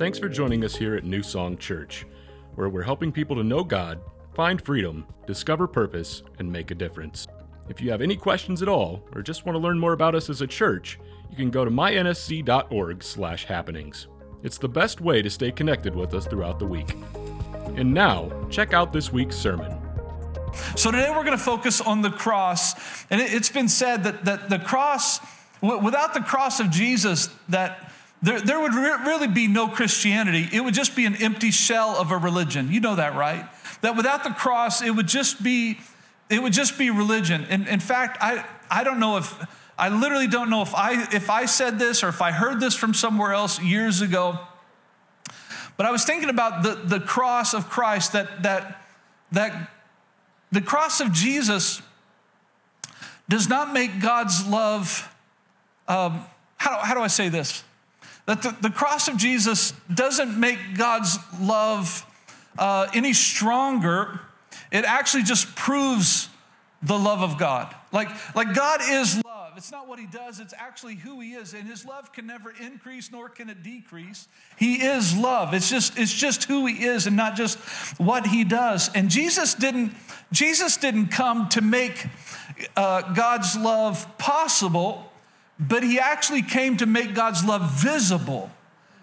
Thanks for joining us here at New Song Church, where we're helping people to know God, find freedom, discover purpose, and make a difference. If you have any questions at all, or just want to learn more about us as a church, you can go to mynsc.org/happenings. It's the best way to stay connected with us throughout the week. And now, check out this week's sermon. So today we're going to focus on the cross, and it, has been said that, that the cross, without the cross of Jesus, that there, there would re- really be no Christianity. It would just be an empty shell of a religion. You know that, right? That without the cross, it would just be, it would just be religion. And in fact, I, I don't know if I literally don't know if I if I said this or if I heard this from somewhere else years ago. But I was thinking about the, the cross of Christ, that that that the cross of Jesus does not make God's love. Um, how, how do I say this? That the, the cross of Jesus doesn't make God's love uh, any stronger. It actually just proves the love of God. Like, like God is love. It's not what he does, it's actually who he is. And his love can never increase nor can it decrease. He is love. It's just, it's just who he is and not just what he does. And Jesus didn't, Jesus didn't come to make uh, God's love possible, but he actually came to make God's love visible.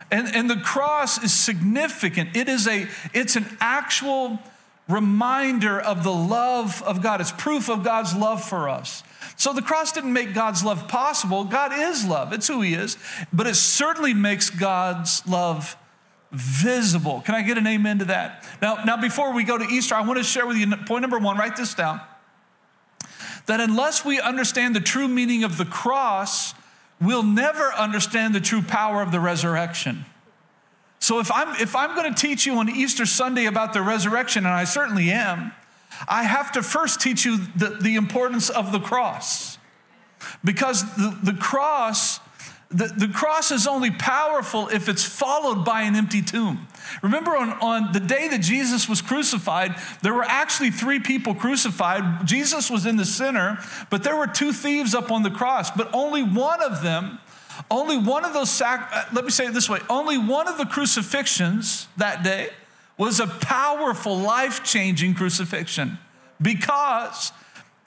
And, and the cross is significant. It is a, it's an actual reminder of the love of God. It's proof of God's love for us. So the cross didn't make God's love possible. God is love, it's who He is, but it certainly makes God's love visible. Can I get an amen to that? Now, now before we go to Easter, I want to share with you point number one, write this down. That unless we understand the true meaning of the cross, we'll never understand the true power of the resurrection. So if I'm if I'm going to teach you on Easter Sunday about the resurrection, and I certainly am, I have to first teach you the, the importance of the cross. Because the, the cross, the, the cross is only powerful if it's followed by an empty tomb. Remember, on, on the day that Jesus was crucified, there were actually three people crucified. Jesus was in the center, but there were two thieves up on the cross, but only one of them only one of those, sac- uh, let me say it this way only one of the crucifixions that day was a powerful, life changing crucifixion because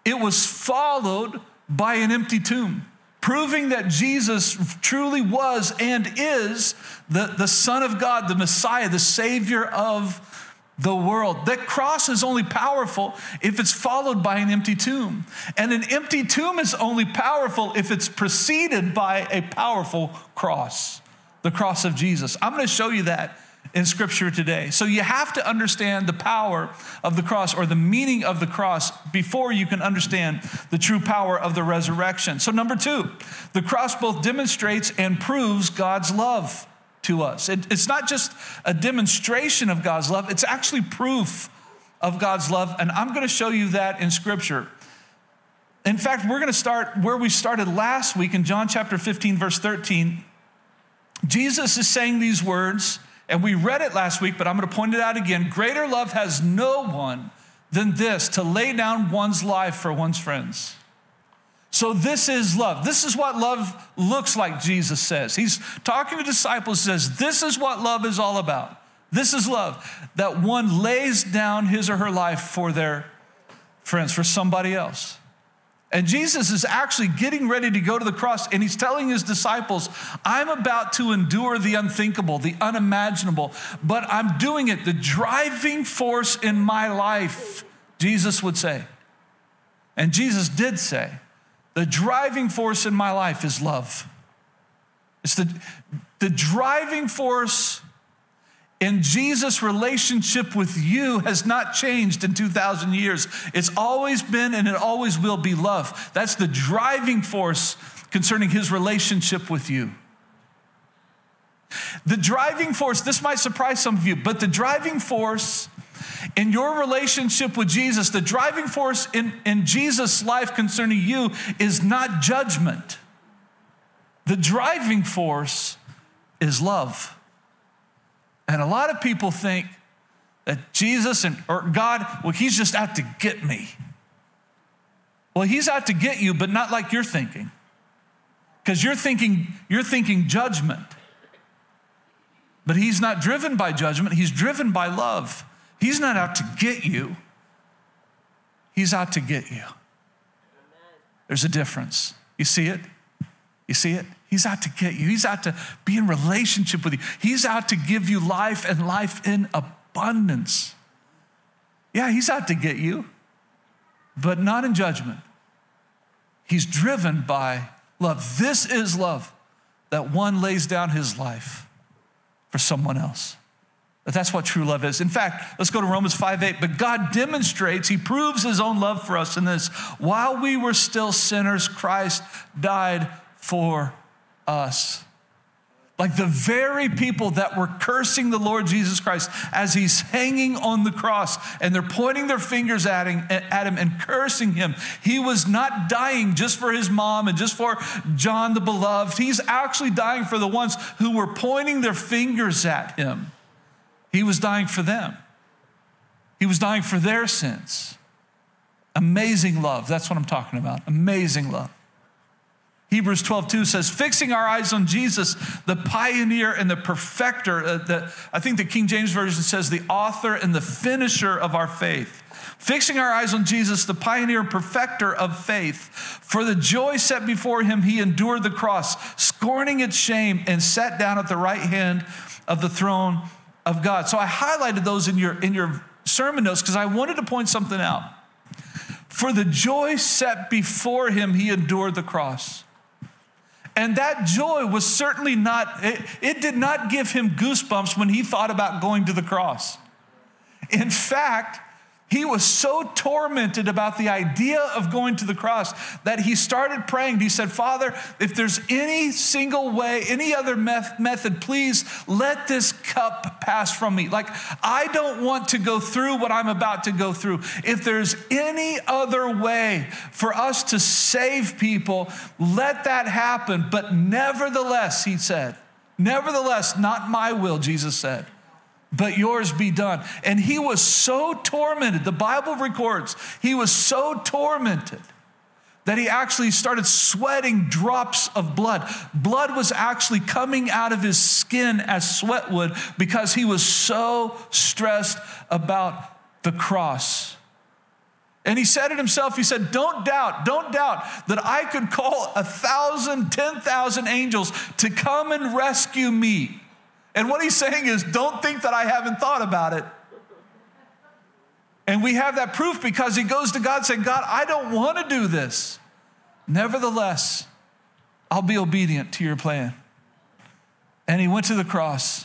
it was followed by an empty tomb, proving that Jesus truly was and is the, the Son of God, the Messiah, the Savior of the world. That cross is only powerful if it's followed by an empty tomb. And an empty tomb is only powerful if it's preceded by a powerful cross, the cross of Jesus. I'm going to show you that in scripture today. So you have to understand the power of the cross or the meaning of the cross before you can understand the true power of the resurrection. So, number two, the cross both demonstrates and proves God's love to us. It, it's not just a demonstration of God's love, it's actually proof of God's love. And I'm going to show you that in Scripture. In fact, we're going to start where we started last week in John chapter 15, verse 13. Jesus is saying these words, and we read it last week, but I'm going to point it out again. Greater love has no one than this to lay down one's life for one's friends. So, this is love. This is what love looks like, Jesus says. He's talking to disciples, says, This is what love is all about. This is love, that one lays down his or her life for their friends, for somebody else. And Jesus is actually getting ready to go to the cross, and he's telling his disciples, I'm about to endure the unthinkable, the unimaginable, but I'm doing it. The driving force in my life, Jesus would say. And Jesus did say, the driving force in my life is love. It's the, the driving force in Jesus' relationship with you has not changed in 2,000 years. It's always been and it always will be love. That's the driving force concerning his relationship with you. The driving force, this might surprise some of you, but the driving force in your relationship with Jesus, the driving force in, in Jesus' life concerning you is not judgment. The driving force is love. And a lot of people think that Jesus and or God, well, he's just out to get me. Well, he's out to get you, but not like you're thinking. Because you're thinking, you're thinking judgment. But he's not driven by judgment, he's driven by love. He's not out to get you, he's out to get you. There's a difference. You see it? You see it? He's out to get you. He's out to be in relationship with you. He's out to give you life and life in abundance. Yeah, he's out to get you, but not in judgment. He's driven by love. This is love that one lays down his life for someone else. But that's what true love is. In fact, let's go to Romans 5 8. But God demonstrates, He proves His own love for us in this. While we were still sinners, Christ died for us. Like the very people that were cursing the Lord Jesus Christ as he's hanging on the cross and they're pointing their fingers at him, and cursing him. He was not dying just for his mom and just for John the beloved. He's actually dying for the ones who were pointing their fingers at him. He was dying for them, he was dying for their sins. Amazing love. That's what I'm talking about. Amazing love. Hebrews 12, 2 says, fixing our eyes on Jesus, the pioneer and the perfecter. Uh, the, I think the King James Version says, the author and the finisher of our faith. Fixing our eyes on Jesus, the pioneer and perfecter of faith. For the joy set before him, he endured the cross, scorning its shame, and sat down at the right hand of the throne of God. So I highlighted those in your, in your sermon notes because I wanted to point something out. For the joy set before him, he endured the cross. And that joy was certainly not, it, it, did not give him goosebumps when he thought about going to the cross. In fact, he was so tormented about the idea of going to the cross that he started praying. He said, Father, if there's any single way, any other method, please let this cup pass from me. Like, I don't want to go through what I'm about to go through. If there's any other way for us to save people, let that happen. But nevertheless, he said, nevertheless, not my will, Jesus said but yours be done. And he was so tormented, the Bible records, he was so tormented that he actually started sweating drops of blood. Blood was actually coming out of his skin as sweat would because he was so stressed about the cross. And he said it himself, he said, Don't doubt, don't doubt that I could call a thousand, ten thousand angels to come and rescue me. And what he's saying is, don't think that I haven't thought about it. And we have that proof because he goes to God saying, God, I don't want to do this. Nevertheless, I'll be obedient to your plan. And he went to the cross.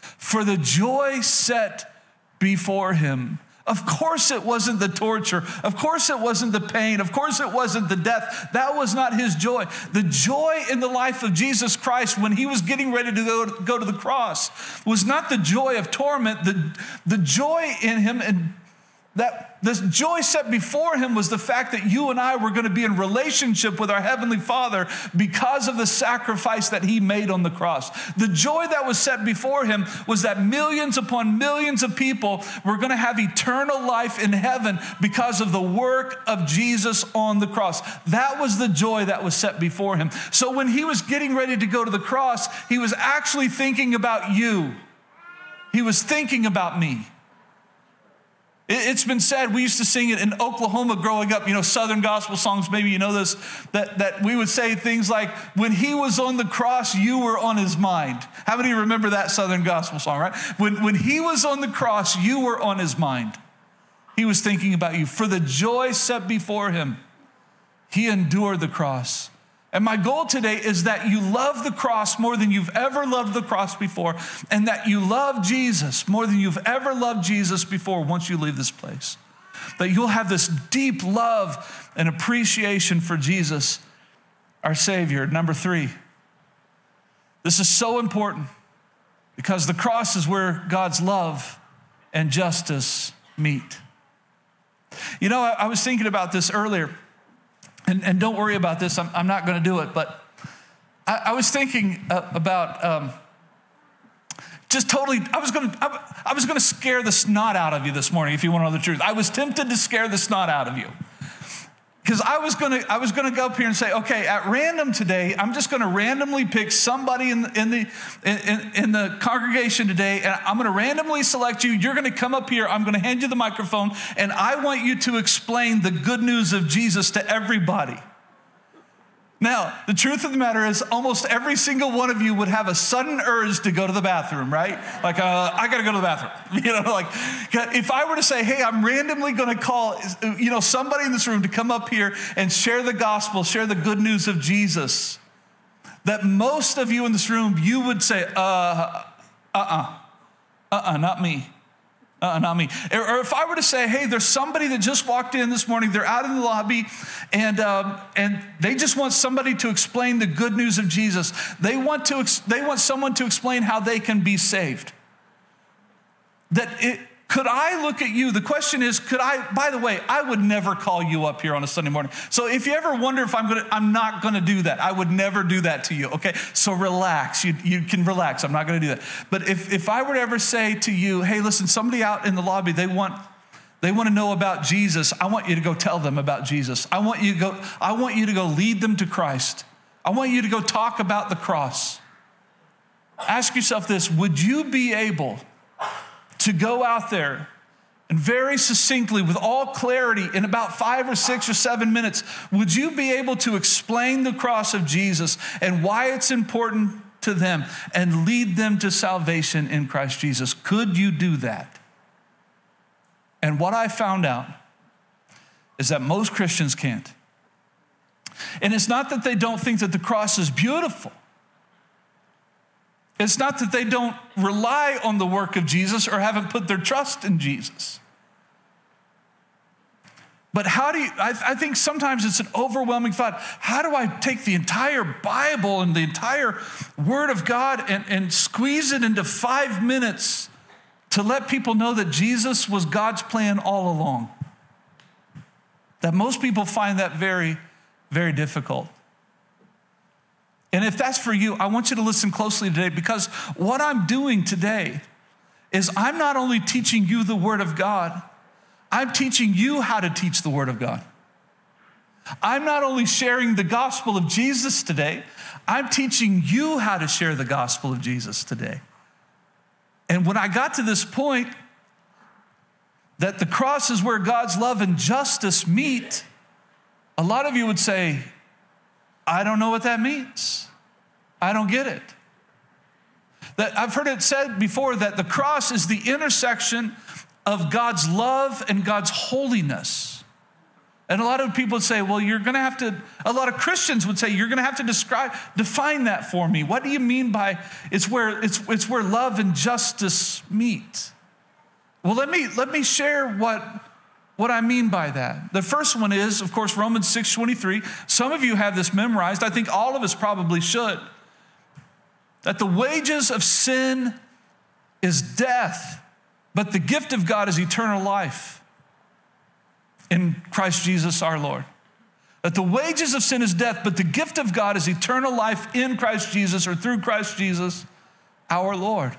For the joy set before him, of course, it wasn't the torture. Of course, it wasn't the pain. Of course, it wasn't the death. That was not his joy. The joy in the life of Jesus Christ when he was getting ready to go, go to the cross was not the joy of torment. The, the joy in him and that the joy set before him was the fact that you and I were going to be in relationship with our Heavenly Father because of the sacrifice that he made on the cross. The joy that was set before him was that millions upon millions of people were going to have eternal life in heaven because of the work of Jesus on the cross. That was the joy that was set before him. So when he was getting ready to go to the cross, he was actually thinking about you, he was thinking about me. It's been said, we used to sing it in Oklahoma growing up, you know, Southern gospel songs, maybe you know this, that, that we would say things like, when he was on the cross, you were on his mind. How many remember that Southern gospel song, right? When, when he was on the cross, you were on his mind. He was thinking about you. For the joy set before him, he endured the cross and my goal today is that you love the cross more than you've ever loved the cross before, and that you love Jesus more than you've ever loved Jesus before once you leave this place. That you'll have this deep love and appreciation for Jesus, our Savior. Number three, this is so important because the cross is where God's love and justice meet. You know, I, was thinking about this earlier. And, and don't worry about this, I'm, I'm not going to do it, but I, I was thinking uh, about um, just totally, I was going to, I, I was going to scare the snot out of you this morning, if you want to know the truth. I was tempted to scare the snot out of you. Because I was gonna I was gonna go up here and say, okay, at random today, I'm just gonna randomly pick somebody in the in the in, in the congregation today, and I'm gonna randomly select you. You're gonna come up here. I'm gonna hand you the microphone, and I want you to explain the good news of Jesus to everybody. Now, the truth of the matter is, almost every single one of you would have a sudden urge to go to the bathroom, right? Like, uh, I gotta go to the bathroom. You know, like, if I were to say, hey, I'm randomly gonna call, you know, somebody in this room to come up here and share the gospel, share the good news of Jesus, that most of you in this room, you would say, uh, uh uh, uh uh, not me. Uh, not me. Or, if I were to say, hey, there's somebody that just walked in this morning, they're out in the lobby, and, um, and they just want somebody to explain the good news of Jesus. They want, to, they want someone to explain how they can be saved. That it, could I look at you? The question is, could I, by the way, I would never call you up here on a Sunday morning. So if you ever wonder if I'm gonna, I'm not gonna do that. I would never do that to you, okay? So relax. You, you can relax. I'm not gonna do that. But if, if I were to ever say to you, hey, listen, somebody out in the lobby, they want, they want to know about Jesus. I want you to go tell them about Jesus. I want you to go, I want you to go lead them to Christ. I want you to go talk about the cross. Ask yourself this would you be able to go out there and very succinctly, with all clarity, in about five or six or seven minutes, would you be able to explain the cross of Jesus and why it's important to them and lead them to salvation in Christ Jesus? Could you do that? And what I found out is that most Christians can't. And it's not that they don't think that the cross is beautiful. It's not that they don't rely on the work of Jesus or haven't put their trust in Jesus. But how do you, I, I, think sometimes it's an overwhelming thought. How do I take the entire Bible and the entire Word of God and, and squeeze it into five minutes to let people know that Jesus was God's plan all along? That most people find that very, very difficult. And if that's for you, I want you to listen closely today because what I'm doing today is I'm not only teaching you the Word of God, I'm teaching you how to teach the Word of God. I'm not only sharing the gospel of Jesus today, I'm teaching you how to share the gospel of Jesus today. And when I got to this point, that the cross is where God's love and justice meet, a lot of you would say, I don't know what that means. I don't get it. That I've heard it said before that the cross is the intersection of God's love and God's holiness. And a lot of people say, well, you're going to have to, a lot of Christians would say, you're going to have to describe, define that for me. What do you mean by it's where, it's, it's where love and justice meet? Well, let me, let me share what, what I mean by that. The first one is, of course, Romans 6 23. Some of you have this memorized. I think all of us probably should. That the wages of sin is death, but the gift of God is eternal life in Christ Jesus our Lord. That the wages of sin is death, but the gift of God is eternal life in Christ Jesus or through Christ Jesus our Lord.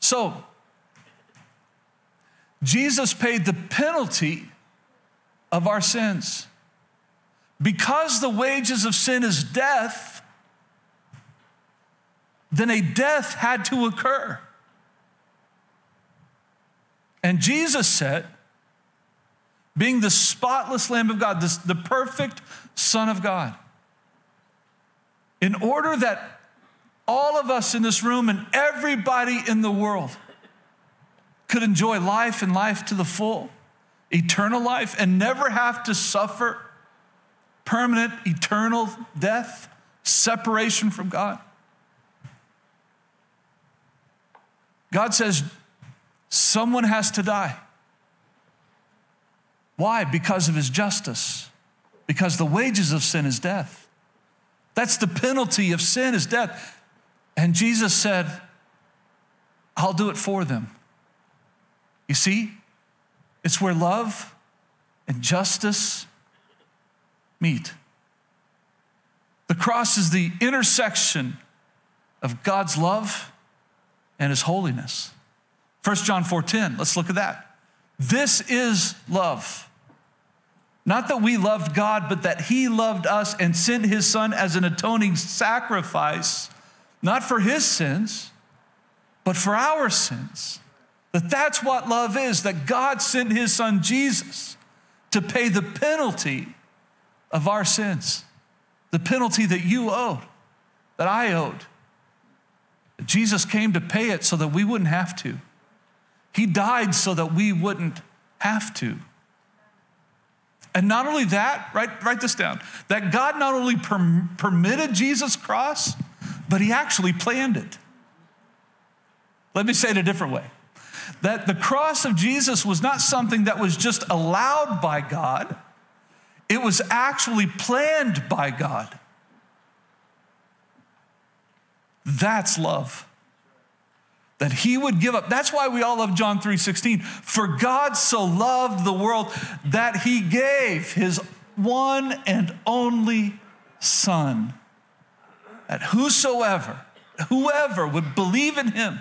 So, Jesus paid the penalty of our sins. Because the wages of sin is death, then a death had to occur. And Jesus said, being the spotless Lamb of God, this, the perfect Son of God, in order that all of us in this room and everybody in the world could enjoy life and life to the full, eternal life, and never have to suffer permanent, eternal death, separation from God. God says someone has to die. Why? Because of his justice. Because the wages of sin is death. That's the penalty of sin is death. And Jesus said, I'll do it for them. You see, it's where love and justice meet. The cross is the intersection of God's love and his holiness. 1 John 4:10, let's look at that. This is love. Not that we loved God, but that He loved us and sent His Son as an atoning sacrifice, not for His sins, but for our sins. That that's what love is, that God sent His Son Jesus to pay the penalty of our sins, the penalty that you owed, that I owed. Jesus came to pay it so that we wouldn't have to. He died so that we wouldn't have to. And not only that, write, write this down, that God not only per- permitted Jesus' cross, but he actually planned it. Let me say it a different way. That the cross of Jesus was not something that was just allowed by God, it was actually planned by God. That's love that he would give up. That's why we all love John 3:16. For God so loved the world that he gave his one and only son. That whosoever, whoever would believe in him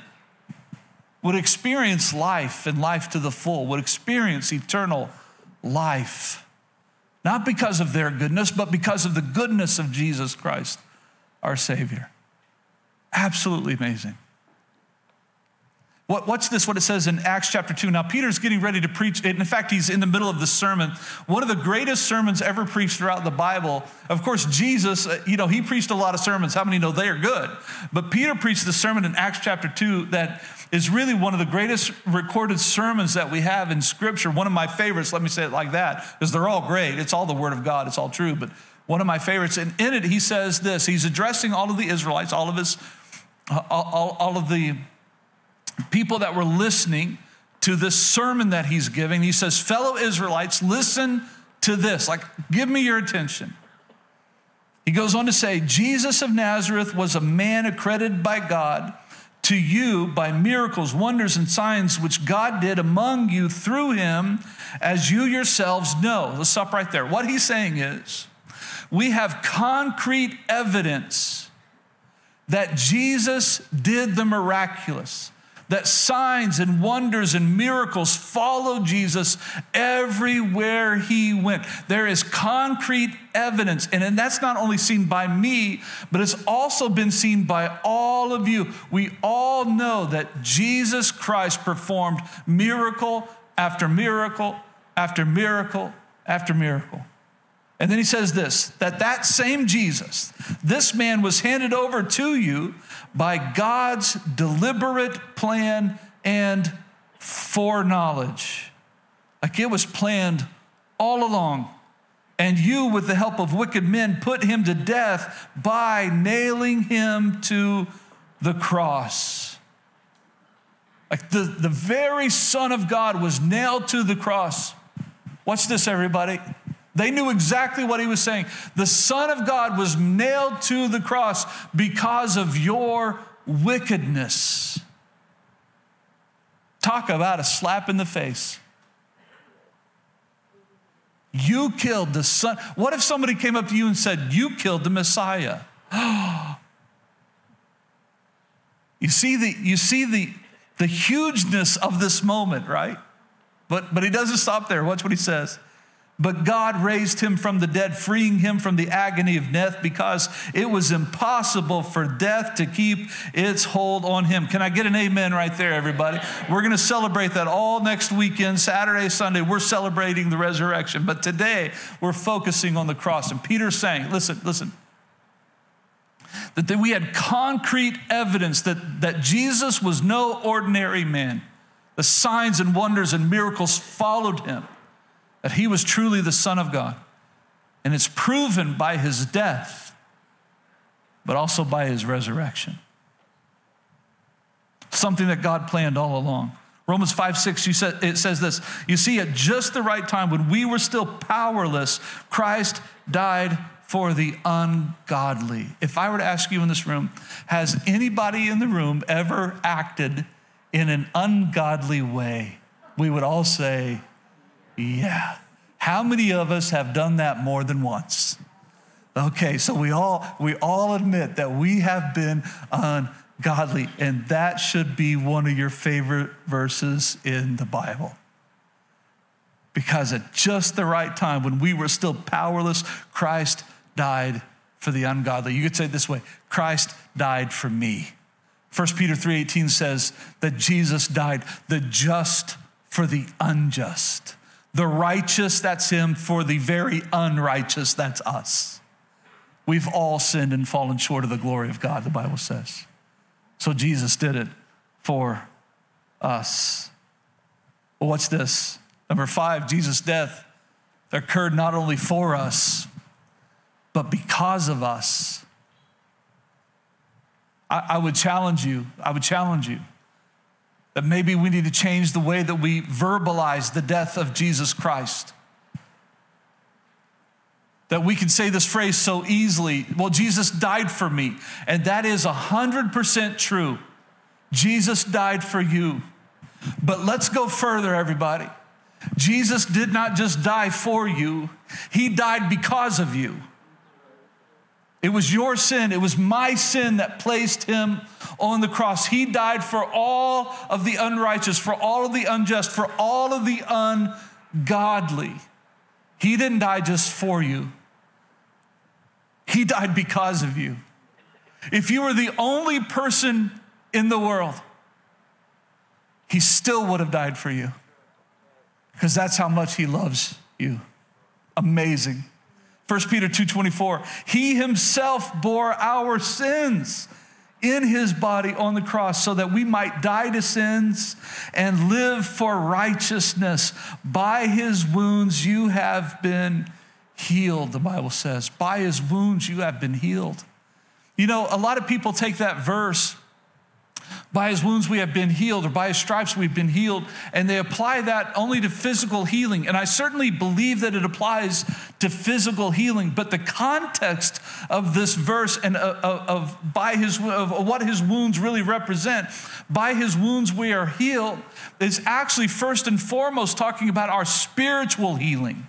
would experience life and life to the full, would experience eternal life. Not because of their goodness, but because of the goodness of Jesus Christ, our Savior. Absolutely amazing. What, what's this? What it says in Acts chapter 2. Now, Peter's getting ready to preach. In fact, he's in the middle of the sermon. One of the greatest sermons ever preached throughout the Bible. Of course, Jesus, uh, you know, he preached a lot of sermons. How many know they are good? But Peter preached the sermon in Acts chapter 2 that is really one of the greatest recorded sermons that we have in Scripture. One of my favorites, let me say it like that, because they're all great. It's all the Word of God, it's all true. But one of my favorites, and in it, he says this he's addressing all of the Israelites, all of his, all, all, all of the people that were listening to this sermon that he's giving. He says, Fellow Israelites, listen to this. Like, give me your attention. He goes on to say, Jesus of Nazareth was a man accredited by God to you by miracles, wonders, and signs which God did among you through him, as you yourselves know. Let's stop right there. What he's saying is, we have concrete evidence that Jesus did the miraculous that signs and wonders and miracles follow Jesus everywhere he went. There is concrete evidence, and that's not only seen by me, but it's also been seen by all of you. We all know that Jesus Christ performed miracle after miracle after miracle after miracle. And then he says this that that same Jesus, this man was handed over to you by God's deliberate plan and foreknowledge. Like it was planned all along. And you, with the help of wicked men, put him to death by nailing him to the cross. Like the, the very Son of God was nailed to the cross. Watch this, everybody. They knew exactly what he was saying. The Son of God was nailed to the cross because of your wickedness. Talk about a slap in the face. You killed the Son. What if somebody came up to you and said, You killed the Messiah? you see the, you see the, the hugeness of this moment, right? But, but he doesn't stop there. Watch what he says. But God raised him from the dead, freeing him from the agony of death because it was impossible for death to keep its hold on him. Can I get an amen right there, everybody? We're going to celebrate that all next weekend, Saturday, Sunday. We're celebrating the resurrection. But today, we're focusing on the cross. And Peter's saying, listen, listen, that we had concrete evidence that, that Jesus was no ordinary man. The signs and wonders and miracles followed him that he was truly the Son of God. And it's proven by his death, but also by his resurrection. Something that God planned all along. Romans 5 6, you said, it says this You see, at just the right time, when we were still powerless, Christ died for the ungodly. If I were to ask you in this room, has anybody in the room ever acted in an ungodly way? We would all say, yeah. How many of us have done that more than once? Okay, so we all we all admit that we have been ungodly, and that should be one of your favorite verses in the Bible. because at just the right time, when we were still powerless, Christ died for the ungodly. You could say it this way Christ died for me. 1 Peter 3:18 says that Jesus died the just for the unjust. The righteous, that's him, for the very unrighteous, that's us. We've all sinned and fallen short of the glory of God, the Bible says. So Jesus did it for us. Well, what's this? Number five, Jesus' death occurred not only for us, but because of us. I, I would challenge you, I would challenge you that maybe we need to change the way that we verbalize the death of Jesus Christ. That we can say this phrase so easily, well, Jesus died for me. And that is 100% true. Jesus died for you. But let's go further, everybody. Jesus did not just die for you, He died because of you. It was your sin, it was my sin that placed Him on the cross. He died for all of the unrighteous, for all of the unjust, for all of the ungodly. He didn't die just for you, He died because of you. If you were the only person in the world, He still would have died for you because that's how much He loves you. Amazing. 1 Peter 2:24 He himself bore our sins in his body on the cross so that we might die to sins and live for righteousness. By his wounds you have been healed, the Bible says. By his wounds you have been healed. You know, a lot of people take that verse by his wounds we have been healed, or by his stripes we've been healed. And they apply that only to physical healing. And I certainly believe that it applies to physical healing. But the context of this verse and of, of, of by his, of what his wounds really represent, by his wounds we are healed, is actually first and foremost talking about our spiritual healing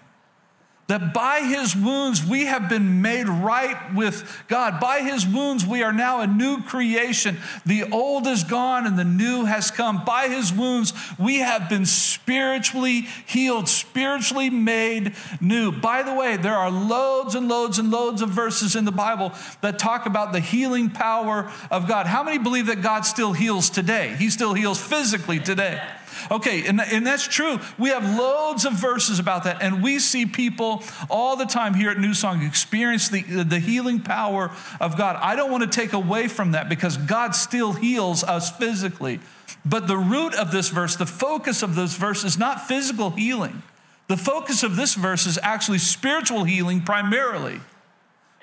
that by his wounds we have been made right with God. By his wounds we are now a new creation. The old is gone and the new has come. By his wounds we have been spiritually healed, spiritually made new. By the way, there are loads and loads and loads of verses in the Bible that talk about the healing power of God. How many believe that God still heals today? He still heals physically today. Okay, and, and that's true. We have loads of verses about that, and we see people all the time here at New Song experience the, the healing power of God. I don't want to take away from that because God still heals us physically. But the root of this verse, the focus of this verse is not physical healing. The focus of this verse is actually spiritual healing primarily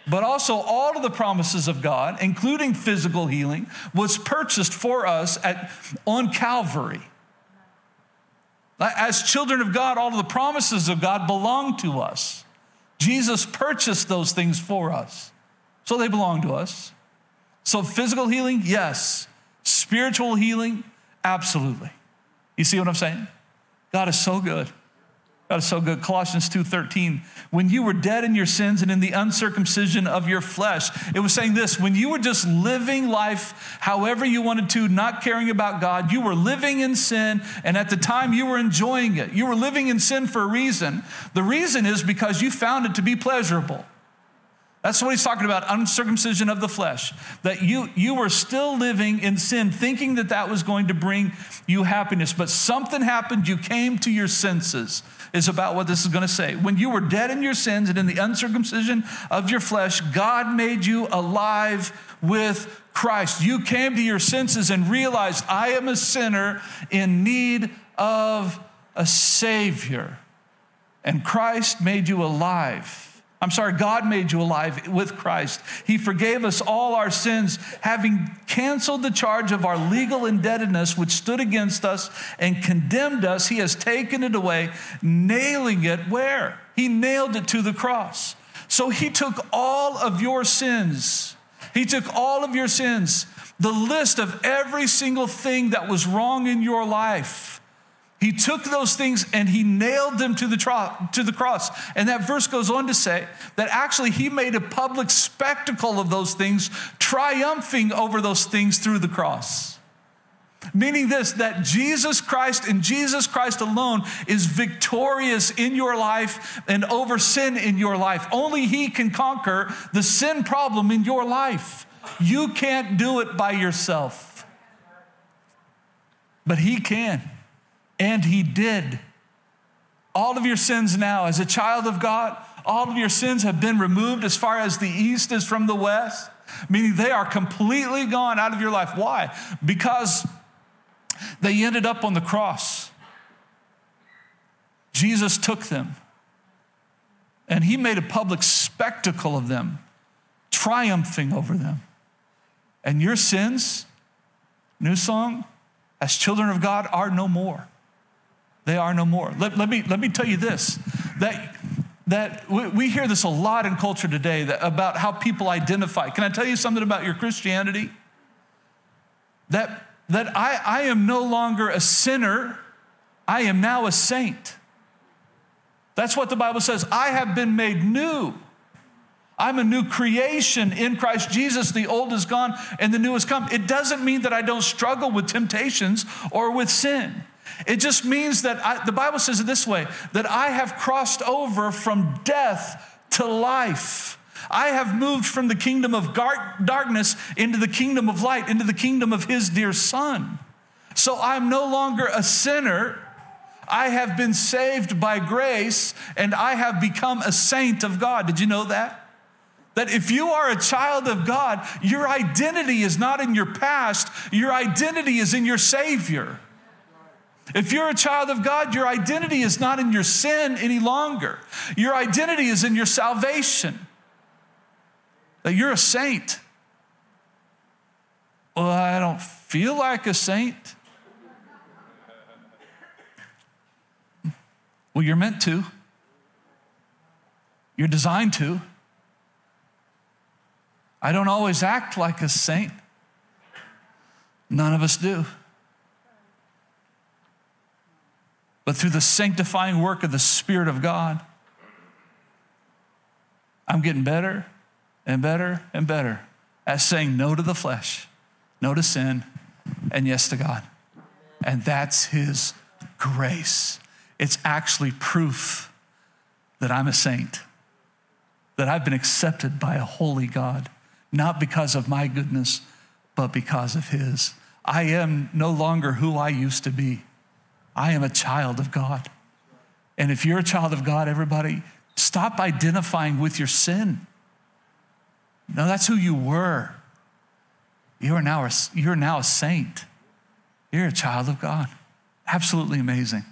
but also all of the promises of God, including physical healing, was purchased for us at, on Calvary. As children of God, all of the promises of God belong to us. Jesus purchased those things for us, so they belong to us. So, physical healing, yes. Spiritual healing, absolutely. You see what I'm saying? God is so good. God is so good. Colossians 2:13. When you were dead in your sins and in the uncircumcision of your flesh, it was saying this, when you were just living life however you wanted to, not caring about God, you were living in sin, and at the time you were enjoying it. You were living in sin for a reason. The reason is because you found it to be pleasurable. That's what he's talking about, uncircumcision of the flesh. That you, you were still living in sin, thinking that that was going to bring you happiness. But something happened, you came to your senses, is about what this is going to say. When you were dead in your sins and in the uncircumcision of your flesh, God made you alive with Christ. You came to your senses and realized, I am a sinner in need of a Savior. And Christ made you alive. I'm sorry, God made you alive with Christ. He forgave us all our sins, having canceled the charge of our legal indebtedness which stood against us and condemned us. He has taken it away, nailing it where? He nailed it to the cross. So he took all of your sins. He took all of your sins, the list of every single thing that was wrong in your life he took those things and he nailed them to the, tro- to the cross. And that verse goes on to say that actually he made a public spectacle of those things, triumphing over those things through the cross. Meaning this, that Jesus Christ and Jesus Christ alone is victorious in your life and over sin in your life. Only He can conquer the sin problem in your life. You can't do it by yourself. But He can. And He did. All of your sins now, as a child of God, all of your sins have been removed as far as the east is from the west, meaning they are completely gone out of your life. Why? Because they ended up on the cross. Jesus took them and he made a public spectacle of them, triumphing over them. And your sins, new song, as children of God, are no more. They are no more. Let, let, me, let me tell you this that, that we, we hear this a lot in culture today that, about how people identify. Can I tell you something about your Christianity? That that I, I am no longer a sinner, I am now a saint. That's what the Bible says. I have been made new. I'm a new creation in Christ Jesus. The old is gone and the new has come. It doesn't mean that I don't struggle with temptations or with sin. It just means that I, the Bible says it this way that I have crossed over from death to life. I have moved from the kingdom of darkness into the kingdom of light, into the kingdom of his dear son. So I'm no longer a sinner. I have been saved by grace and I have become a saint of God. Did you know that? That if you are a child of God, your identity is not in your past, your identity is in your Savior. If you're a child of God, your identity is not in your sin any longer. Your identity is in your salvation that you're a saint. Well, I don't feel like a saint. Well, you're meant to. You're designed to. I don't always act like a saint. None of us do. But through the sanctifying work of the Spirit of God, I'm getting better and better and better at saying no to the flesh, no to sin, and yes to God. And that's His grace. It's actually proof that I'm a saint, that I've been accepted by a holy God, not because of my goodness, but because of His. I am no longer who I used to be. I am a child of God. And if you're a child of God, everybody, stop identifying with your sin. No, that's who you were. You are now a, you're now a saint. You're a child of God. Absolutely amazing.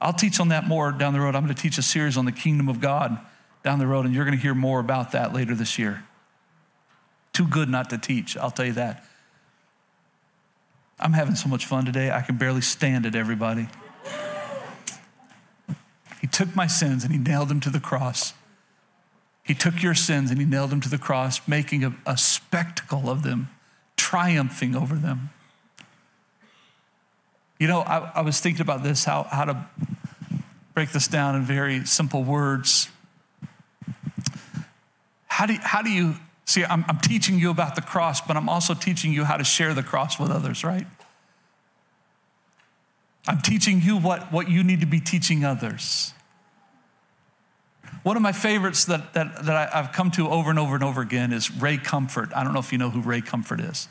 I'll teach on that more down the road. I'm going to teach a series on the kingdom of God down the road, and you're going to hear more about that later this year. Too good not to teach, I'll tell you that. I'm having so much fun today, I can barely stand it, everybody. He took my sins and he nailed them to the cross. He took your sins and he nailed them to the cross, making a, a spectacle of them, triumphing over them. You know, I, I was thinking about this, how, how to break this down in very simple words. How do, how do you see? I'm, I'm teaching you about the cross, but I'm also teaching you how to share the cross with others, right? I'm teaching you what, what you need to be teaching others. One of my favorites that, that, that I, have come to over and over and over again is Ray Comfort. I don't know if you know who Ray Comfort is.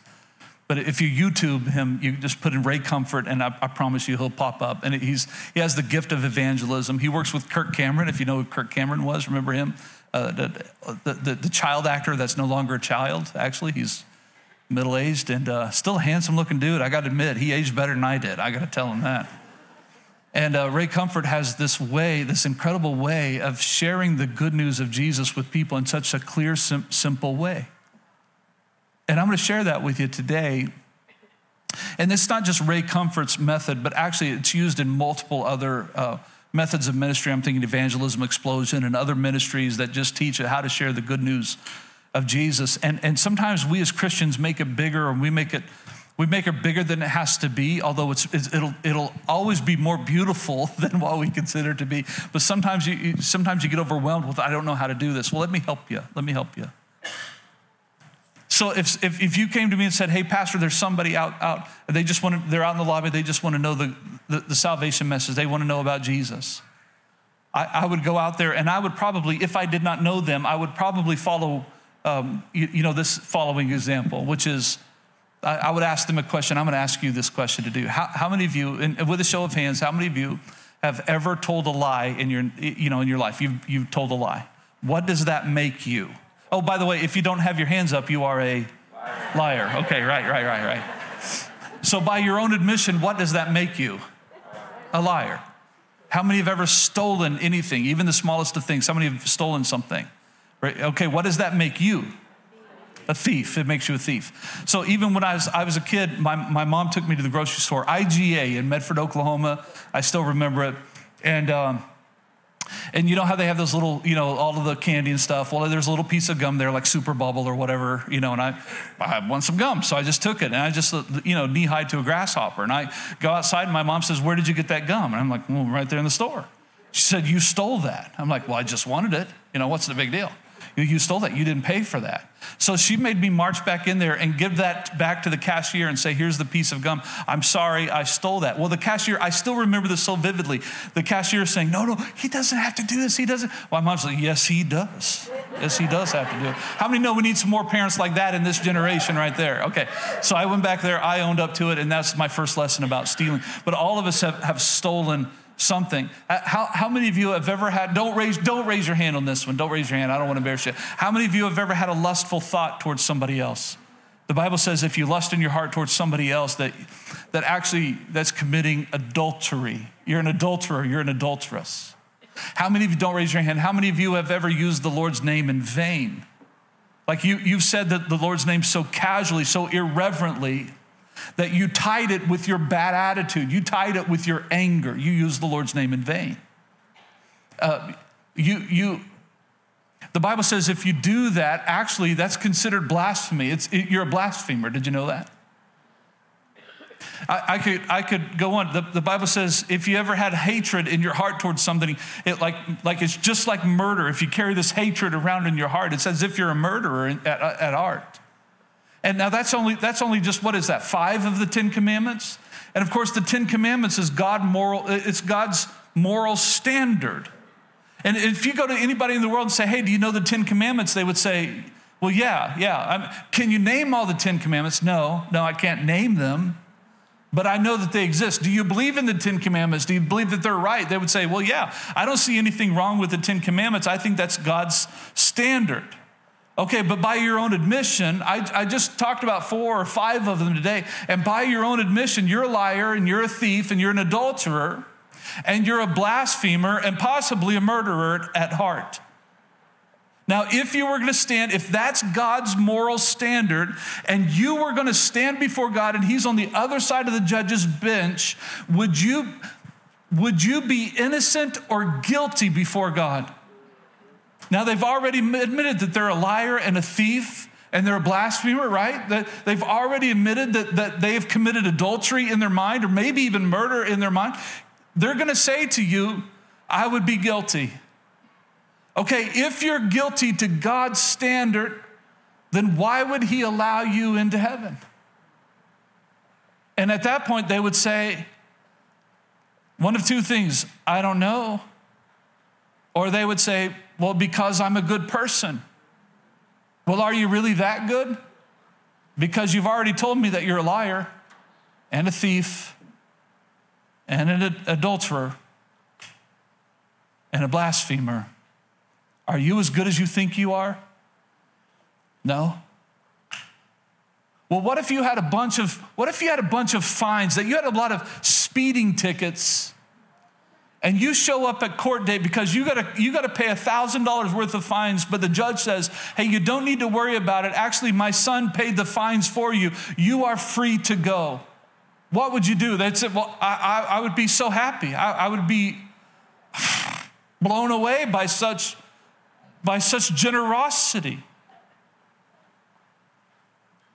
But if you YouTube him, you just put in Ray Comfort, and I, I, promise you he'll pop up. And he's, he has the gift of evangelism. He works with Kirk Cameron, if you know who Kirk Cameron was. Remember him? Uh, the, the, the, child actor that's no longer a child, actually. He's middle aged and uh, still a handsome looking dude. I got to admit, he aged better than I did. I got to tell him that. And uh, Ray Comfort has this way, this incredible way of sharing the good news of Jesus with people in such a clear, sim- simple way. And I'm going to share that with you today. And it's not just Ray Comfort's method, but actually it's used in multiple other uh, methods of ministry. I'm thinking evangelism explosion and other ministries that just teach how to share the good news of Jesus. And, and sometimes we as Christians make it bigger and we make it we make it bigger than it has to be, although it's, it'll, it'll always be more beautiful than what we consider to be. But sometimes you, you, sometimes you get overwhelmed with, I don't know how to do this. Well, let me help you. Let me help you. So if, if, if you came to me and said, hey, Pastor, there's somebody out, out they just want to, they're out in the lobby, they just want to know the, the, the salvation message, they want to know about Jesus. I, I, would go out there and I would probably, if I did not know them, I would probably follow, um, you, you, know, this following example, which is I, I would ask them a question. I'm going to ask you this question to do. How, how many of you, and with a show of hands, how many of you have ever told a lie in your, you know, in your life? You've, you've told a lie. What does that make you? Oh, by the way, if you don't have your hands up, you are a liar. Okay, right, right, right, right. So, by your own admission, what does that make you? A liar. How many have ever stolen anything, even the smallest of things? How many have stolen something? Right? Okay, what does that make you? A thief. It makes you a thief. So even when I was, I was a kid, my, my mom took me to the grocery store, IGA in Medford, Oklahoma. I still remember it. And um, and you know how they have those little, you know, all of the candy and stuff? Well, there's a little piece of gum there, like Super Bubble or whatever, you know, and I, I want some gum. So I just took it and I just, you know, knee high to a grasshopper. And I go outside and my mom says, Where did you get that gum? And I'm like, Well, right there in the store. She said, You stole that. I'm like, Well, I just wanted it. You know, what's the big deal? You stole that. You didn't pay for that. So she made me march back in there and give that back to the cashier and say, Here's the piece of gum. I'm sorry, I stole that. Well, the cashier, I still remember this so vividly. The cashier saying, No, no, he doesn't have to do this. He doesn't. My mom's like, Yes, he does. Yes, he does have to do it. How many know we need some more parents like that in this generation right there? Okay. So I went back there, I owned up to it, and that's my first lesson about stealing. But all of us have, have stolen something. Uh, how, how many of you have ever had, don't raise, don't raise your hand on this one. Don't raise your hand. I don't want to embarrass you. How many of you have ever had a lustful thought towards somebody else? The Bible says if you lust in your heart towards somebody else, that, that actually that's committing adultery. You're an adulterer, you're an adulteress. How many of you, don't raise your hand, how many of you have ever used the Lord's name in vain? Like you, you've said that the Lord's name so casually, so irreverently, that you tied it with your bad attitude, you tied it with your anger. You used the Lord's name in vain. Uh, you, you, the Bible says if you do that, actually, that's considered blasphemy. It's, it, you're a blasphemer. Did you know that? I, I, could, I could go on. The, the, Bible says if you ever had hatred in your heart towards somebody, it like, like it's just like murder. If you carry this hatred around in your heart, it's as if you're a murderer at, at art. And now that's only, that's only just, what is that, five of the Ten Commandments? And of course, the Ten Commandments is God moral, it's God's moral standard. And if you go to anybody in the world and say, hey, do you know the Ten Commandments? They would say, well, yeah, yeah. I'm, can you name all the Ten Commandments? No, no, I can't name them, but I know that they exist. Do you believe in the Ten Commandments? Do you believe that they're right? They would say, well, yeah, I don't see anything wrong with the Ten Commandments. I think that's God's standard. Okay, but by your own admission, I, I, just talked about four or five of them today, and by your own admission, you're a liar and you're a thief and you're an adulterer and you're a blasphemer and possibly a murderer at heart. Now, if you were going to stand, if that's God's moral standard, and you were going to stand before God and He's on the other side of the judge's bench, would you, would you be innocent or guilty before God? Now, they've already admitted that they're a liar and a thief and they're a blasphemer, right? That they've already admitted that, that they have committed adultery in their mind or maybe even murder in their mind. They're going to say to you, I would be guilty. Okay, if you're guilty to God's standard, then why would He allow you into heaven? And at that point, they would say, one of two things I don't know. Or they would say, well, because I'm a good person. Well, are you really that good? Because you've already told me that you're a liar and a thief and an adulterer and a blasphemer. Are you as good as you think you are? No. Well, what if you had a bunch of what if you had a bunch of fines that you had a lot of speeding tickets and you show up at court day because you gotta, you gotta pay $1,000 worth of fines, but the judge says, hey, you don't need to worry about it. Actually, my son paid the fines for you. You are free to go. What would you do? They'd say, well, I, I, I would be so happy. I, I would be blown away by such, by such generosity.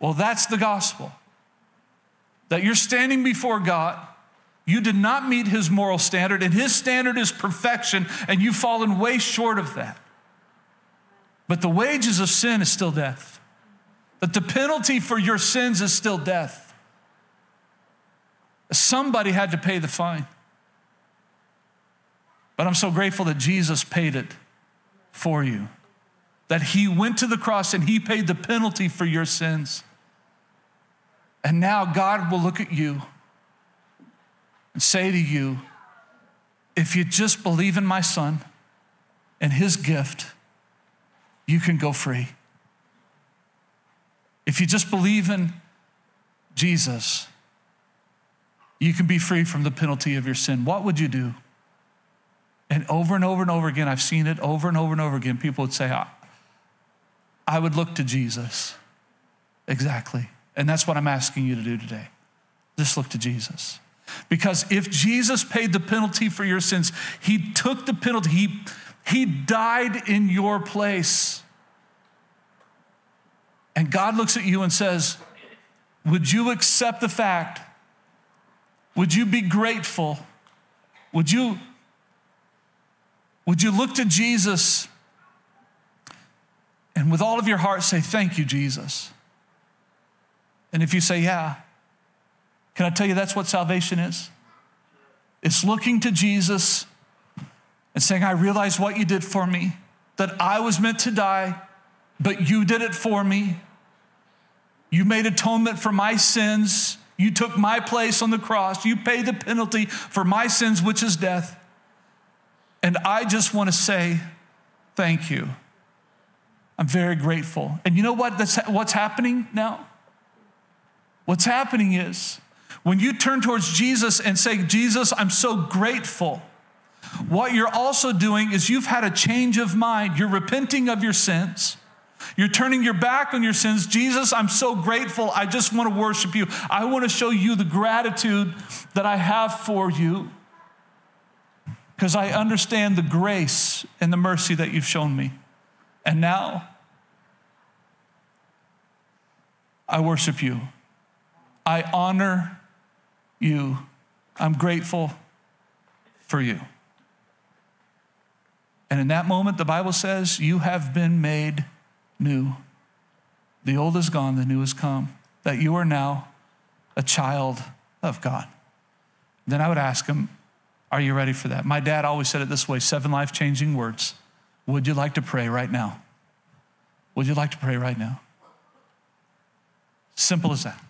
Well, that's the gospel. That you're standing before God you did not meet his moral standard, and his standard is perfection, and you've fallen way short of that. But the wages of sin is still death. that the penalty for your sins is still death. Somebody had to pay the fine. But I'm so grateful that Jesus paid it for you, that He went to the cross and He paid the penalty for your sins. And now God will look at you and say to you, if you just believe in my Son and His gift, you can go free. If you just believe in Jesus, you can be free from the penalty of your sin. What would you do? And over and over and over again, I've seen it over and over and over again. People would say, I, I would look to Jesus. Exactly. And that's what I'm asking you to do today. Just look to Jesus. Because if Jesus paid the penalty for your sins, he took the penalty, he, he died in your place. And God looks at you and says, Would you accept the fact? Would you be grateful? Would you, would you look to Jesus and with all of your heart say, Thank you, Jesus? And if you say, Yeah, can I tell you that's what salvation is? It's looking to Jesus and saying, I realize what you did for me, that I was meant to die, but you did it for me. You made atonement for my sins. You took my place on the cross. You paid the penalty for my sins, which is death. And I just want to say thank you. I'm very grateful. And you know what? That's what's happening now? What's happening is when you turn towards Jesus and say, Jesus, I'm so grateful. What you're also doing is you've had a change of mind. You're repenting of your sins. You're turning your back on your sins. Jesus, I'm so grateful. I just want to worship you. I want to show you the gratitude that I have for you because I understand the grace and the mercy that you've shown me. And now I worship you. I honor you. I'm grateful for you. And in that moment, the Bible says, You have been made new. The old is gone, the new has come. That you are now a child of God. Then I would ask him, Are you ready for that? My dad always said it this way seven life changing words. Would you like to pray right now? Would you like to pray right now? Simple as that.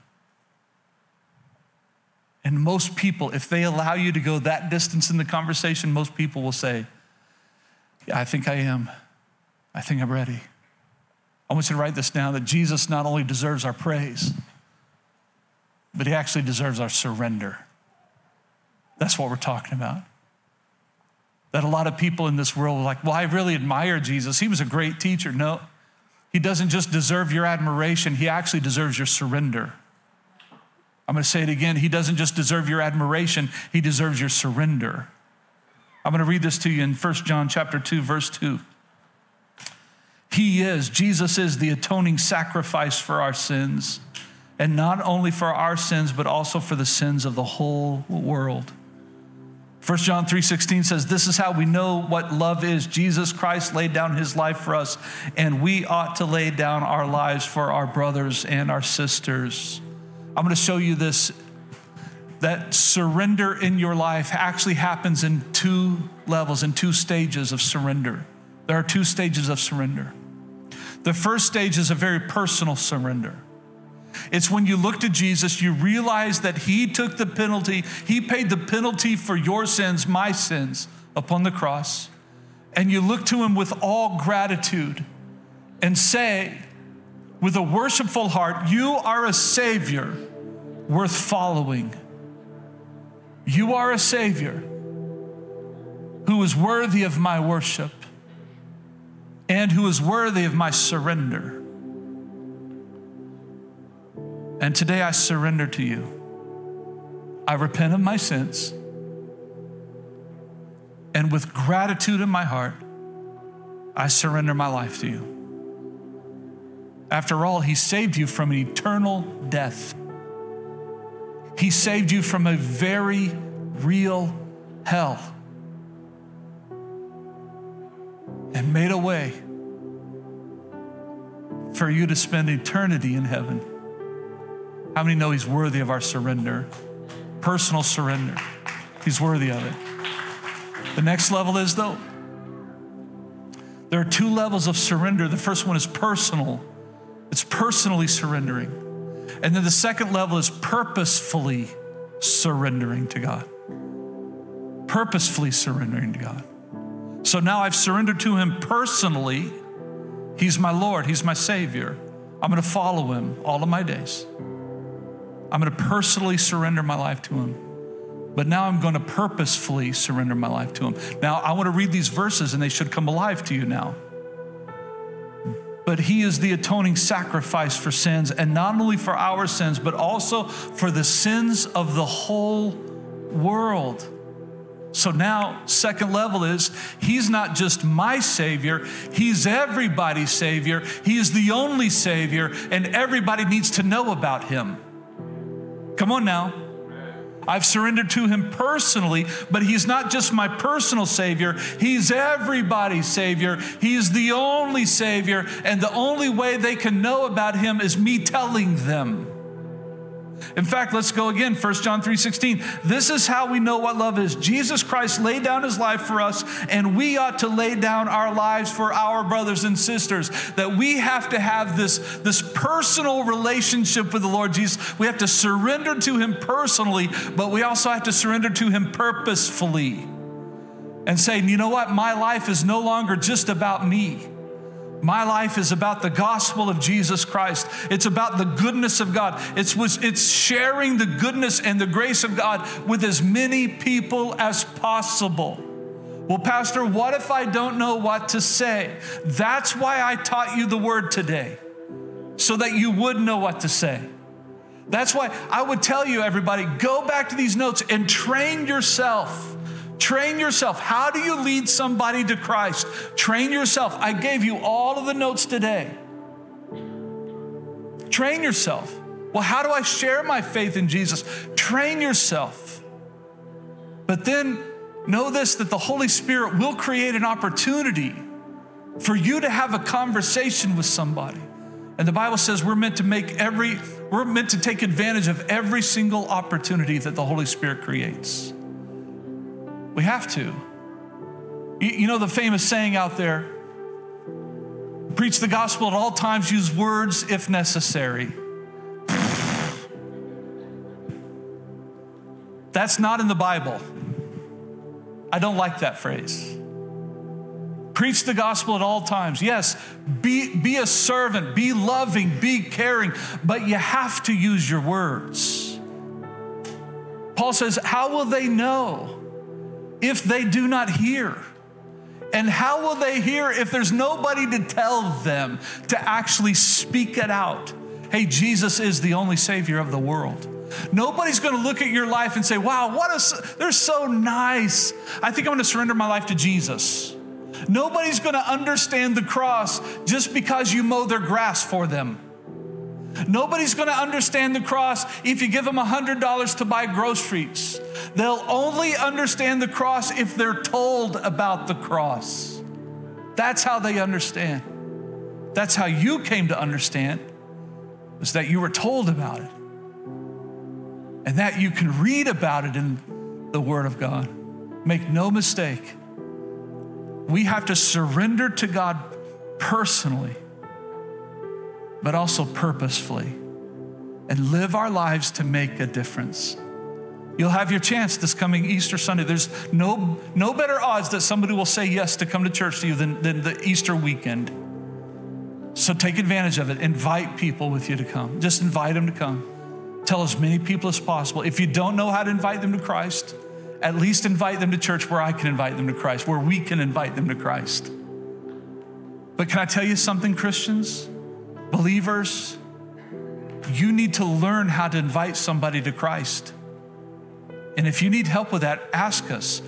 And most people, if they allow you to go that distance in the conversation, most people will say, Yeah, I think I am. I think I'm ready. I want you to write this down that Jesus not only deserves our praise, but he actually deserves our surrender. That's what we're talking about. That a lot of people in this world are like, well, I really admire Jesus. He was a great teacher. No, he doesn't just deserve your admiration, he actually deserves your surrender. I'm going to say it again. He doesn't just deserve your admiration, he deserves your surrender. I'm going to read this to you in 1 John chapter 2 verse 2. He is, Jesus is the atoning sacrifice for our sins, and not only for our sins but also for the sins of the whole world. 1 John 3:16 says this is how we know what love is. Jesus Christ laid down his life for us and we ought to lay down our lives for our brothers and our sisters. I'm going to show you this that surrender in your life actually happens in two levels in two stages of surrender. There are two stages of surrender. The first stage is a very personal surrender. It's when you look to Jesus, you realize that He took the penalty, He paid the penalty for your sins, my sins, upon the cross. And you look to Him with all gratitude and say, with a worshipful heart, You are a Savior worth following. You are a Savior who is worthy of my worship and who is worthy of my surrender. And today I surrender to you. I repent of my sins. And with gratitude in my heart, I surrender my life to you. After all, He saved you from an eternal death. He saved you from a very real hell and made a way for you to spend eternity in heaven. How many know He's worthy of our surrender? Personal surrender. He's worthy of it. The next level is, though, there are two levels of surrender. The first one is personal, it's personally surrendering. And then the second level is purposefully surrendering to God. Purposefully surrendering to God. So now I've surrendered to Him personally. He's my Lord, He's my Savior. I'm going to follow Him all of my days. I'm going to personally surrender my life to Him. But now I'm going to purposefully surrender my life to Him. Now, I want to read these verses and they should come alive to you now. But He is the atoning sacrifice for sins, and not only for our sins, but also for the sins of the whole world. So now, second level is He's not just my Savior, He's everybody's Savior. He is the only Savior, and everybody needs to know about Him. Come on now. I've surrendered to him personally, but he's not just my personal Savior, he's everybody's Savior. He's the only Savior, and the only way they can know about him is me telling them. In fact, let's go again, 1 John 3:16. This is how we know what love is. Jesus Christ laid down his life for us, and we ought to lay down our lives for our brothers and sisters. That we have to have this, this personal relationship with the Lord Jesus. We have to surrender to him personally, but we also have to surrender to him purposefully. And saying, you know what? My life is no longer just about me. My life is about the gospel of Jesus Christ. It's about the goodness of God. It's, it's sharing the goodness and the grace of God with as many people as possible. Well, Pastor, what if I don't know what to say? That's why I taught you the word today, so that you would know what to say. That's why I would tell you, everybody, go back to these notes and train yourself Train yourself. How do you lead somebody to Christ? Train yourself. I gave you all of the notes today. Train yourself. Well, how do I share my faith in Jesus? Train yourself. But then know this that the Holy Spirit will create an opportunity for you to have a conversation with somebody. And the Bible says we're meant to make every, we're meant to take advantage of every single opportunity that the Holy Spirit creates. We have to. You know the famous saying out there preach the gospel at all times, use words if necessary. That's not in the Bible. I don't like that phrase. Preach the gospel at all times. Yes, be, be a servant, be loving, be caring, but you have to use your words. Paul says, How will they know? If they do not hear? And how will they hear if there's nobody to tell them to actually speak it out? Hey, Jesus is the only Savior of the world. Nobody's going to look at your life and say, wow, what a, they're so nice. I think I'm going to surrender my life to Jesus. Nobody's going to understand the cross just because you mow their grass for them. Nobody's going to understand the cross if you give them $100 to buy groceries. They'll only understand the cross if they're told about the cross. That's how they understand. That's how you came to understand, was that you were told about it. And that you can read about it in the Word of God. Make no mistake, we have to surrender to God personally but also purposefully, and live our lives to make a difference. You'll have your chance this coming Easter Sunday. There's no, no better odds that somebody will say yes to come to church to you than, than the Easter weekend. So take advantage of it. Invite people with you to come. Just invite them to come. Tell as many people as possible. If you don't know how to invite them to Christ, at least invite them to church where I can invite them to Christ, where we can invite them to Christ. But can I tell you something, Christians? Believers, you need to learn how to invite somebody to Christ. And if you need help with that, ask us.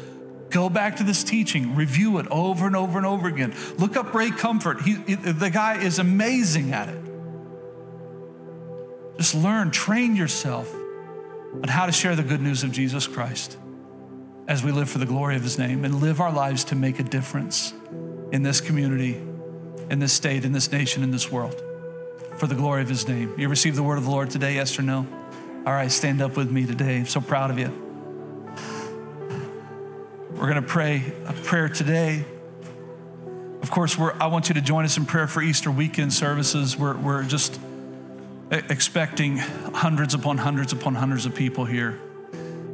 Go back to this teaching, review it over and over and over again. Look up Ray Comfort. He, the guy is amazing at it. Just learn, train yourself on how to share the good news of Jesus Christ as we live for the glory of his name and live our lives to make a difference in this community, in this state, in this nation, in this world. For the glory of his name. You received the word of the Lord today, yes or no? All right, stand up with me today. I'm so proud of you. We're going to pray a prayer today. Of course, I want you to join us in prayer for Easter weekend services. We're, we're just expecting hundreds upon hundreds upon hundreds of people here.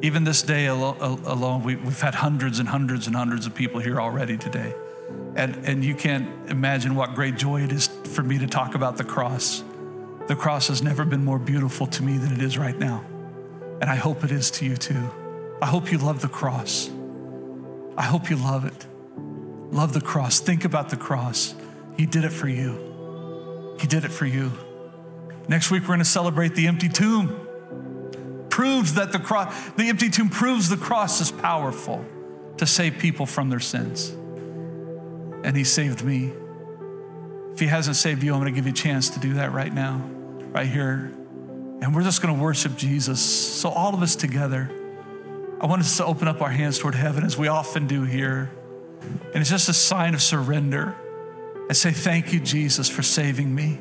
Even this day alone, we, have had hundreds and hundreds and hundreds of people here already today. And, and you can't imagine what great joy it is for me to talk about the cross. The cross has never been more beautiful to me than it is right now. And I hope it is to you too. I hope you love the cross. I hope you love it. Love the cross. Think about the cross. He did it for you. He did it for you. Next week, we're going to celebrate the empty tomb. Proves that the cross, the empty tomb proves the cross is powerful to save people from their sins. And He saved me. If He hasn't saved you, I'm going to give you a chance to do that right now, right here. And we're just going to worship Jesus. So, all of us together, I want us to open up our hands toward heaven as we often do here. And it's just a sign of surrender. I say, Thank you, Jesus, for saving me.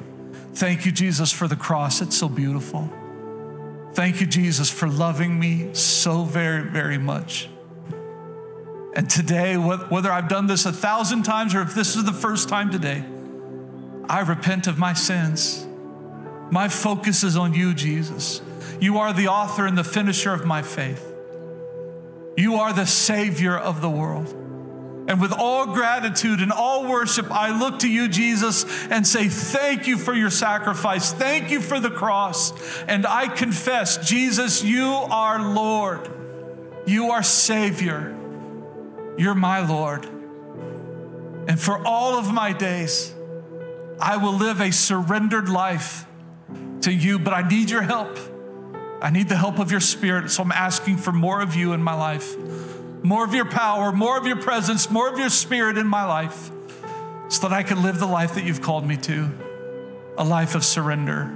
Thank you, Jesus, for the cross. It's so beautiful. Thank you, Jesus, for loving me so very, very much. And today, whether I've done this a thousand times or if this is the first time today, I repent of my sins. My focus is on you, Jesus. You are the author and the finisher of my faith. You are the Savior of the world. And with all gratitude and all worship, I look to you, Jesus, and say, Thank you for your sacrifice. Thank you for the cross. And I confess, Jesus, you are Lord. You are Savior. You're my Lord. And for all of my days, I will live a surrendered life to you, but I need your help. I need the help of your spirit. So I'm asking for more of you in my life more of your power, more of your presence, more of your spirit in my life, so that I can live the life that you've called me to a life of surrender.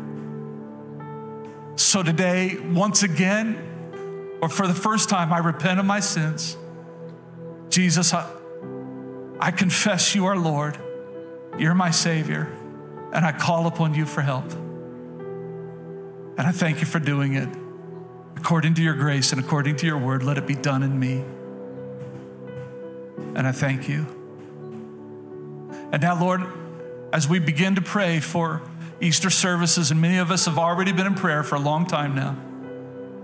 So today, once again, or for the first time, I repent of my sins. Jesus, I, I confess you are Lord, you're my Savior, and I call upon you for help. And I thank you for doing it. According to your grace and according to your word, let it be done in me. And I thank you. And now, Lord, as we begin to pray for Easter services, and many of us have already been in prayer for a long time now.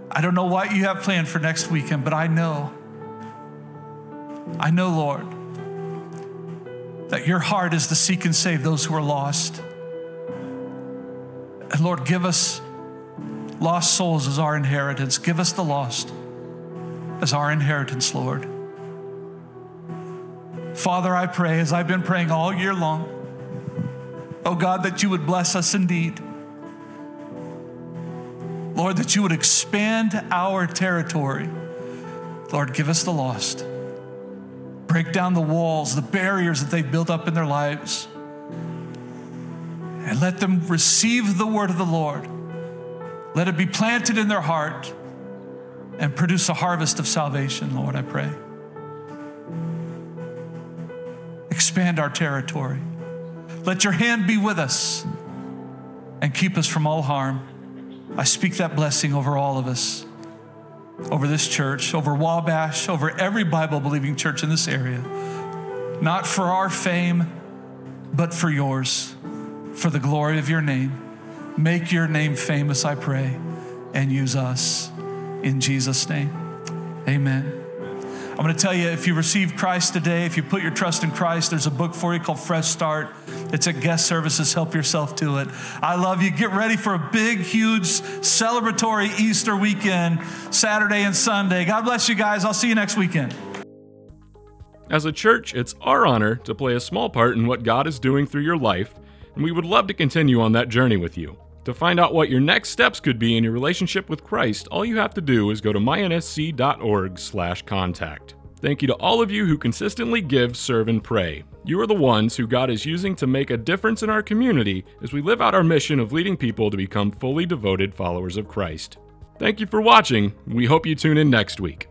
I don't know what you have planned for next weekend, but I know, I know, Lord, that your heart is to seek and save those who are lost. Lord, give us lost souls as our inheritance. Give us the lost as our inheritance, Lord. Father, I pray as I've been praying all year long, oh God, that you would bless us indeed. Lord, that you would expand our territory. Lord, give us the lost. Break down the walls, the barriers that they've built up in their lives. And let them receive the word of the Lord. Let it be planted in their heart and produce a harvest of salvation, Lord, I pray. expand our territory. Let your hand be with us and keep us from all harm. I speak that blessing over all of us, over this church, over Wabash, over every Bible believing church in this area. Not for our fame, but for yours, for the glory of your name. Make your name famous, I pray, and use us. In Jesus' name, amen. I'm going to tell you if you receive Christ today, if you put your trust in Christ, there's a book for you called Fresh Start. It's at guest services. Help yourself to it. I love you. Get ready for a big, huge celebratory Easter weekend, Saturday and Sunday. God bless you guys. I'll see you next weekend. As a church, it's our honor to play a small part in what God is doing through your life, and we would love to continue on that journey with you. To find out what your next steps could be in your relationship with Christ, all you have to do is go to mynsc.org/contact. Thank you to all of you who consistently give, serve, and pray. You are the ones who God is using to make a difference in our community as we live out our mission of leading people to become fully devoted followers of Christ. Thank you for watching. We hope you tune in next week.